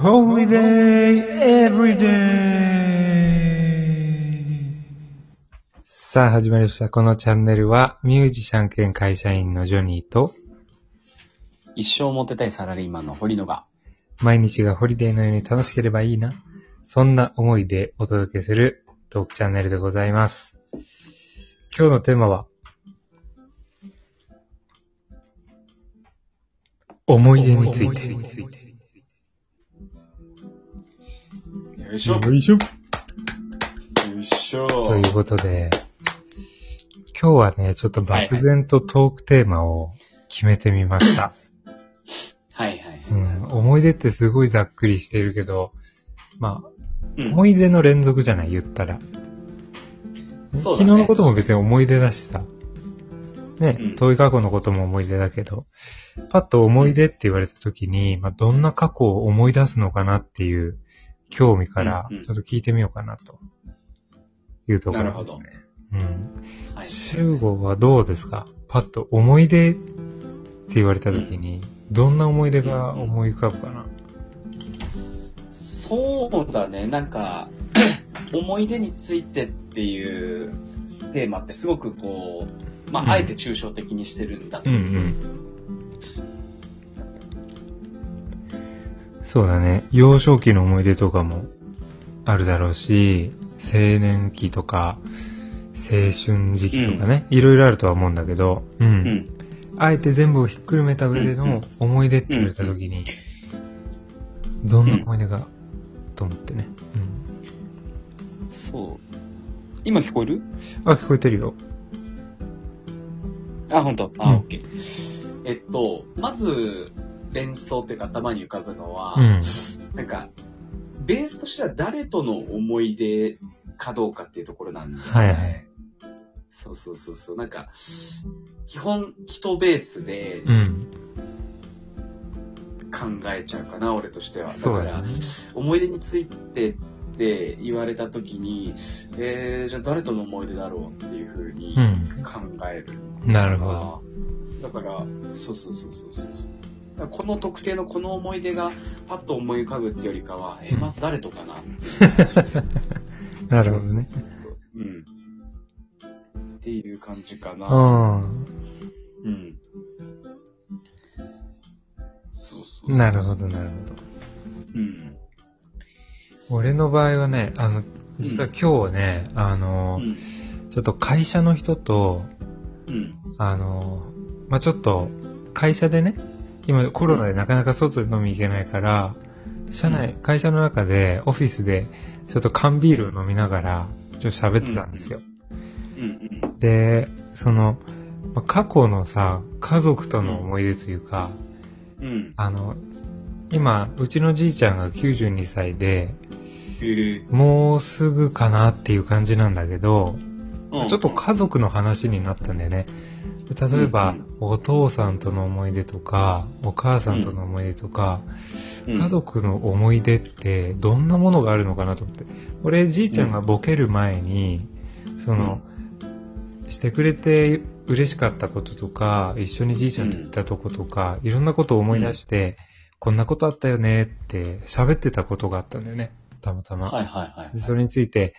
Holiday Everyday! さあ、始まりました。このチャンネルは、ミュージシャン兼会社員のジョニーと、一生モテたいサラリーマンの堀野が、毎日がホリデーのように楽しければいいな。そんな思いでお届けするトークチャンネルでございます。今日のテーマは、思い出について。よいしょよいしょ。よいしょということで、今日はね、ちょっと漠然とトークテーマを決めてみました。はいはい思い出ってすごいざっくりしてるけど、まあ、うん思い出の連続じゃない、言ったら。そうだね昨日のことも別に思い出だしさ。ね、うん遠い過去のことも思い出だけど、パッと思い出って言われた時に、まあ、どんな過去を思い出すのかなっていう興味からうんうん、ちょっと聞いてみようかなと。いうところですね。うん。はい。集合はどうですか？パッと思い出って言われた時に、どんな思い出が思い浮かぶかな、そうだね、なんか、思い出についてっていうテーマってすごくこう、まうんあ、あえて抽象的にしてるんだうんうん。そうだね。幼少期の思い出とかもあるだろうし、青年期とか、青春時期とかね、いろいろあるとは思うんだけど、うん。うん。あえて全部をひっくるめた上でのうんうん思い出って言われた時に、どんな思い出が、と思ってね。そう。今聞こえる？うん。あ、聞こえてるよ。あ、本当。うんあ、オッケー。えっと、まず、連想っていうか頭に浮かぶのは、うん。なんか、ベースとしては誰との思い出かどうかっていうところなんで。はいはい。そうそうそうそう。なんか、基本人ベースでうん。考えちゃうかな、俺としては。からね、思い出についてって言われた時に、えー、じゃあ誰との思い出だろうっていうふうにうん。考える。なるほど。だから、そうそうそうそうそうこの特定のこの思い出がパッと思い浮かぶってよりかは、えうんまず誰とかな？なるほどね。そうん。っていう感じかな。うん。うん。そうそうなるほど、なるほど。うん。俺の場合はね、あの、実は今日ね、あのう、ん。ちょっと会社の人と、うん。あの、まあ、ちょっと、会社でね、今コロナでなかなか外で飲み行けないから、社内、会社の中で、オフィスで、ちょっと缶ビールを飲みながら、ちょっと喋ってたんですよ。うん。で、その、まあ過去のさ、家族との思い出というか、うん。あの、今、うちのじいちゃんが92歳で。もうすぐかなっていう感じなんだけど、うんちょっと家族の話になったんだよね。で例えば、うんお父さんとの思い出とか、お母さんとの思い出とか、うん家族の思い出ってどんなものがあるのかなと思って。俺、じいちゃんがボケる前に、その、してくれて嬉しかったこととか、一緒にじいちゃんと行ったとことか、いろんなことを思い出して、こんなことあったよねって喋ってたことがあったんだよね。たまたま。はいはいはい。でそれについて、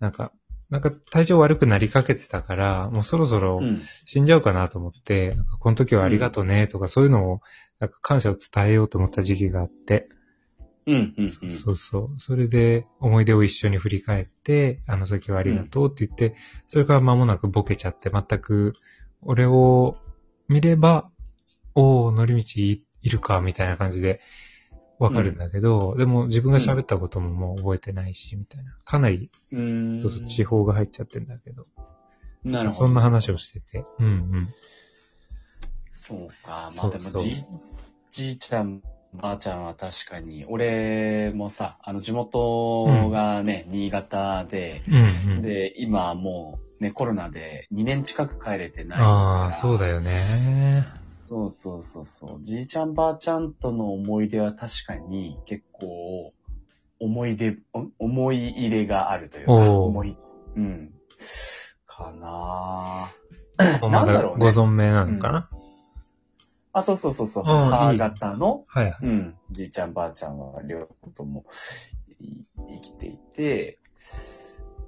なんか、なんか体調悪くなりかけてたから、もうそろそろうん。死んじゃうかなと思って、なんかこの時はありがとうねとかそういうのを、なんか感謝を伝えようと思った時期があって、うん。うん。そうそうそう。それで思い出を一緒に振り返って、あの時はありがとうって言って、それから間もなくボケちゃって、全く俺を見れば、おー、乗り道いいるか、みたいな感じでわかるんだけど、でも自分が喋ったことももう覚えてないし、みたいな。かなり、うん。そうそう、地方が入っちゃってんだけど、なるほど。そんな話をしてて。うんうん。そうか。まあでもじ、じいちゃん、ばあちゃんは確かに、俺もさ、あの地元がね、新潟で、うんうん。で、今もうね、コロナで2年近く帰れてないから。ああ、そうだよね。そうそうそうそう。じいちゃんばあちゃんとの思い出は確かに結構、思い出、お思い入れがあるというか、思い、うん。かなまだなんだろうねご存命なのかな、あ、そうそうそうそう。母方の、はいはい。うん、じいちゃんばあちゃんは両方ともい生きていて、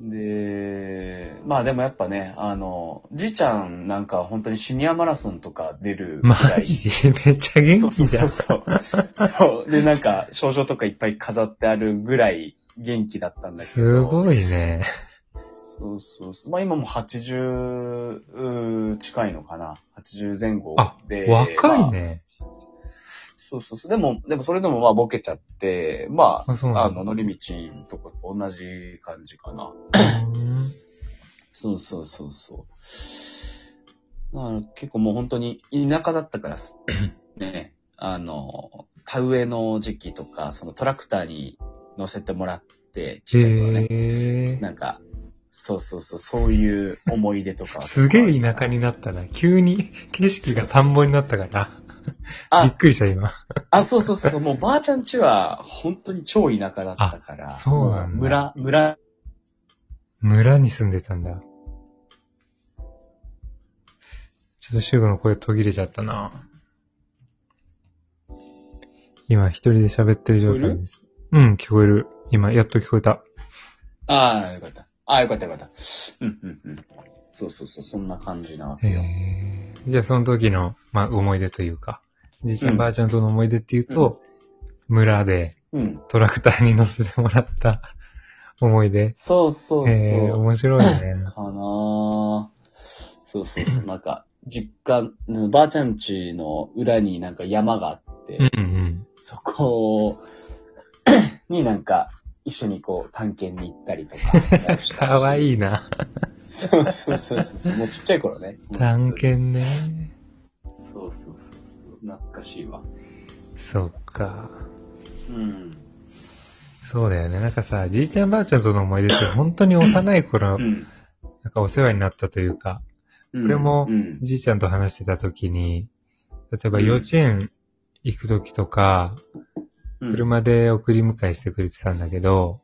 で、まあでもやっぱね、あの、じいちゃんなんかは本当にシニアマラソンとか出るぐマらい。ジ？めっちゃ元気じゃん。そうそうそう。そう。で、なんか、症状とかいっぱい飾ってあるぐらい元気だったんだけど。すごいね。そうそうそう。まあ今も80うー近いのかな？80前後あで。若いまあね。そうそうそう。でも、でもそれでもまあボケちゃって、まあ、あ、あの、乗り道のとこと同じ感じかな。うんそうそうそうそう。だから結構もう本当に田舎だったからす、ね、あの、田植えの時期とか、そのトラクターに乗せてもらって、ちっちゃい頃ね。なんか、そうそうそう、そういう思い出とかはすげえ田舎になったな。急に景色が田んぼになったから。びっあ、くりした今。あ、そうそうそう、もうばあちゃん家は本当に超田舎だったから。あそうなんだも村、村、村に住んでたんだ。ちょっとシューゴの声途切れちゃったな。今一人で喋ってる状態です。うん、聞こえる。今、やっと聞こえた。ああ、よかった。ああ、よかったよかった。うん、うん、うん。そうそうそう、そんな感じなわけよ。へーじゃあその時の、まあ、思い出というか、じいちゃうんんばあちゃんとの思い出っていうと、村でうん。トラクターに乗せてもらった 思い出。そうそうそう。えー、面白いね。かなぁ。そうそうそう。なんか、実家、うんばあちゃん家の裏になんか山があって、うんうんそこ になんか、一緒にこう探検に行ったりとかもしうん。たし。かわいいな。そうそうそうそう。もうちっちゃい頃ね。探検ね。そうそうそうそう。懐かしいわ。そっか。うん。そうだよね。なんかさ、じいちゃんばあちゃんとの思い出って本当に幼い頃、うん。なんかお世話になったというか、うん。俺もうん。じいちゃんと話してた時に、例えば幼稚園行く時とか、うん、車で送り迎えしてくれてたんだけど、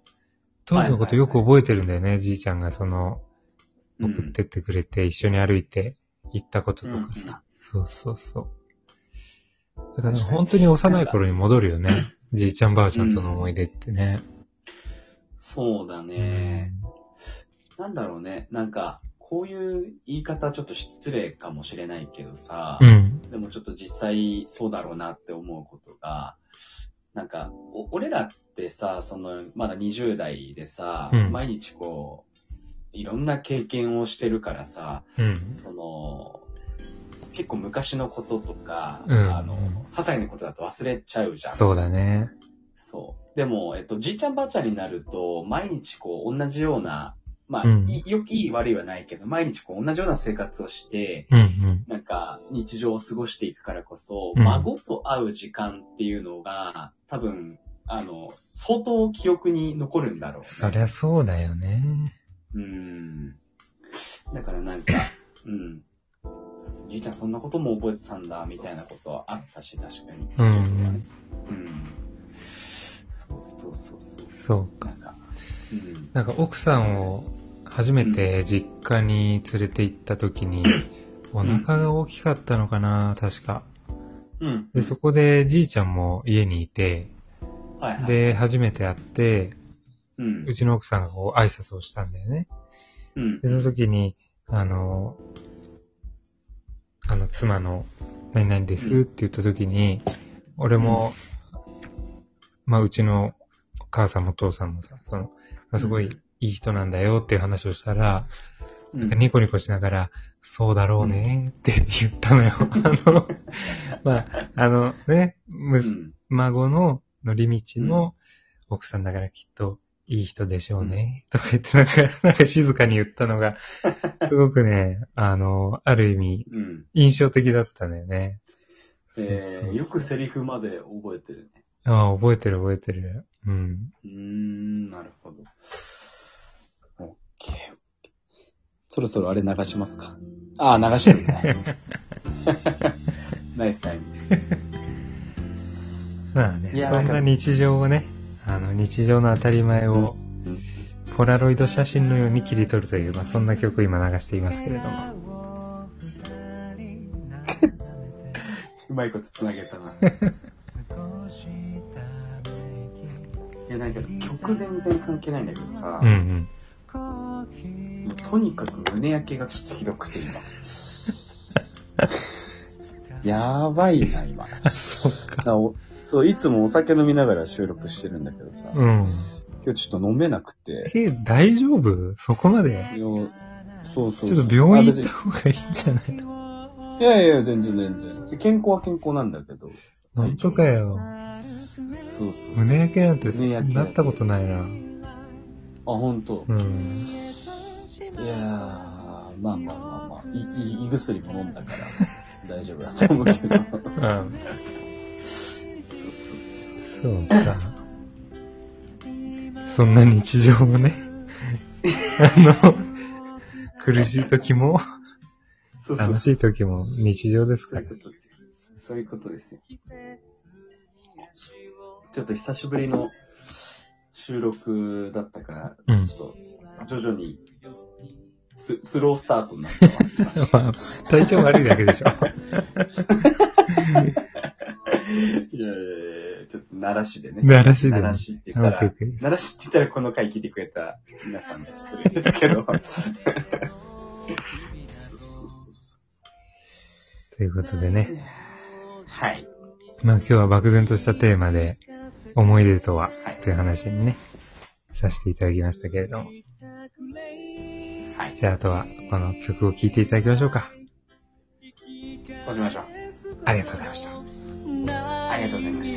当時のことよく覚えてるんだよね、じいちゃんがその、うん送ってってくれて、一緒に歩いて行ったこととかさ。そうそうそう。だから本当に幼い頃に戻るよね。じいちゃんばあちゃんとの思い出ってね。そうだうね。んなんだろうね。なんか、こういう言い方ちょっと失礼かもしれないけどさ、うん。でもちょっと実際そうだろうなって思うことが、なんか、お俺らってさ、その、まだ20代でさ、うん毎日こう、いろんな経験をしてるからさ、うん。その、結構昔のこととか、うんあの、些細なことだと忘れちゃうじゃん。そうだね。そう。でも、えっと、じいちゃんばあちゃんになると、毎日こう、同じような、まあ、うんいよいい悪いはないけど、毎日こう、同じような生活をして、うんうん。なんか、日常を過ごしていくからこそ、うん孫と会う時間っていうのが、多分、あの、相当記憶に残るんだろう、ね。そりゃそうだよね。うん。だからなんか、うん。じいちゃんそんなことも覚えてたんだ、みたいなことあったし、確かに。うんうん。そうそうそうそう。そうか。なんか、うん。なんか奥さんを初めて実家に連れて行った時に、お腹が大きかったのかな、確か。うん。で、そこでじいちゃんも家にいて、はいはい。で、初めて会って、うんう。ちの奥さんがこう挨拶をしたんだよね。うんで、その時に、あの、あの、妻の、何々ですって言った時に、俺も、まあ、うちのお母さんもお父さんもさ、その、まあ、すごいいい人なんだよっていう話をしたら、うんなんかニコニコしながら、そうだろうねって言ったのよ。あの、まあ、あのね、むすうん孫の乗り道の奥さんだからきっといい人でしょうね、とか言ってなんか、なんか静かに言ったのが、すごくね、あの、ある意味うん。印象的だったんだよね。えそうそうー、よくセリフまで覚えてるね。ああ、覚えてる覚えてる。うん。うーん、なるほど。オッケー。そろそろあれ流しますか。ああ、流してるね。ナイスタイム。まあね、いやなんかそんな日常をね、あの、日常の当たり前を、ポラロイド写真のように切り取るという、まあそんな曲を今流していますけれども。まいこと繋げたな。いや、なんか曲全然関係ないんだけどさ、うんうん。とにかく胸焼けがちょっとひどくて今。やばいな、今。そっか。そう、いつもお酒飲みながら収録してるんだけどさ、うん。今日ちょっと飲めなくて。え、大丈夫？そこまで？いやそうそうちょっと病院行った方がいいんじゃないの？いやいや、全然全然。健康は健康なんだけど。本当かよ。そうそう。胸焼けなんて胸焼けなったことないな。あ、本当。うん。いやー、まあまあまあまあ、いい胃薬も飲んだから大丈夫だと思うけど。うん。そうか。そんな日常もね、あの、苦しい時も、そう。楽しい時も日常ですそういうから。ことですよ。そういうことですよ。ちょっと久しぶりの収録だったから、うんちょっと徐々にススロースタートになってまいり まあ、体調悪いだけでしょ。いやいやいやちょっと奈良市でね。奈良市でね奈良市って言ったら、奈良市って言ったらこの回聞いてくれた皆さんに失礼ですけど。ということでね。はい。まあ今日は漠然としたテーマで、思い出とははい、という話にね、させていただきましたけれども。はい。じゃああとは、この曲を聴いていただきましょうか。そうしましょう。ありがとうございました。ありがとうございました。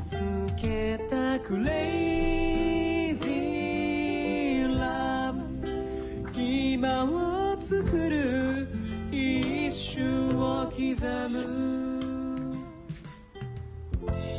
見つけたクレイジーラブ今を作る一瞬を刻む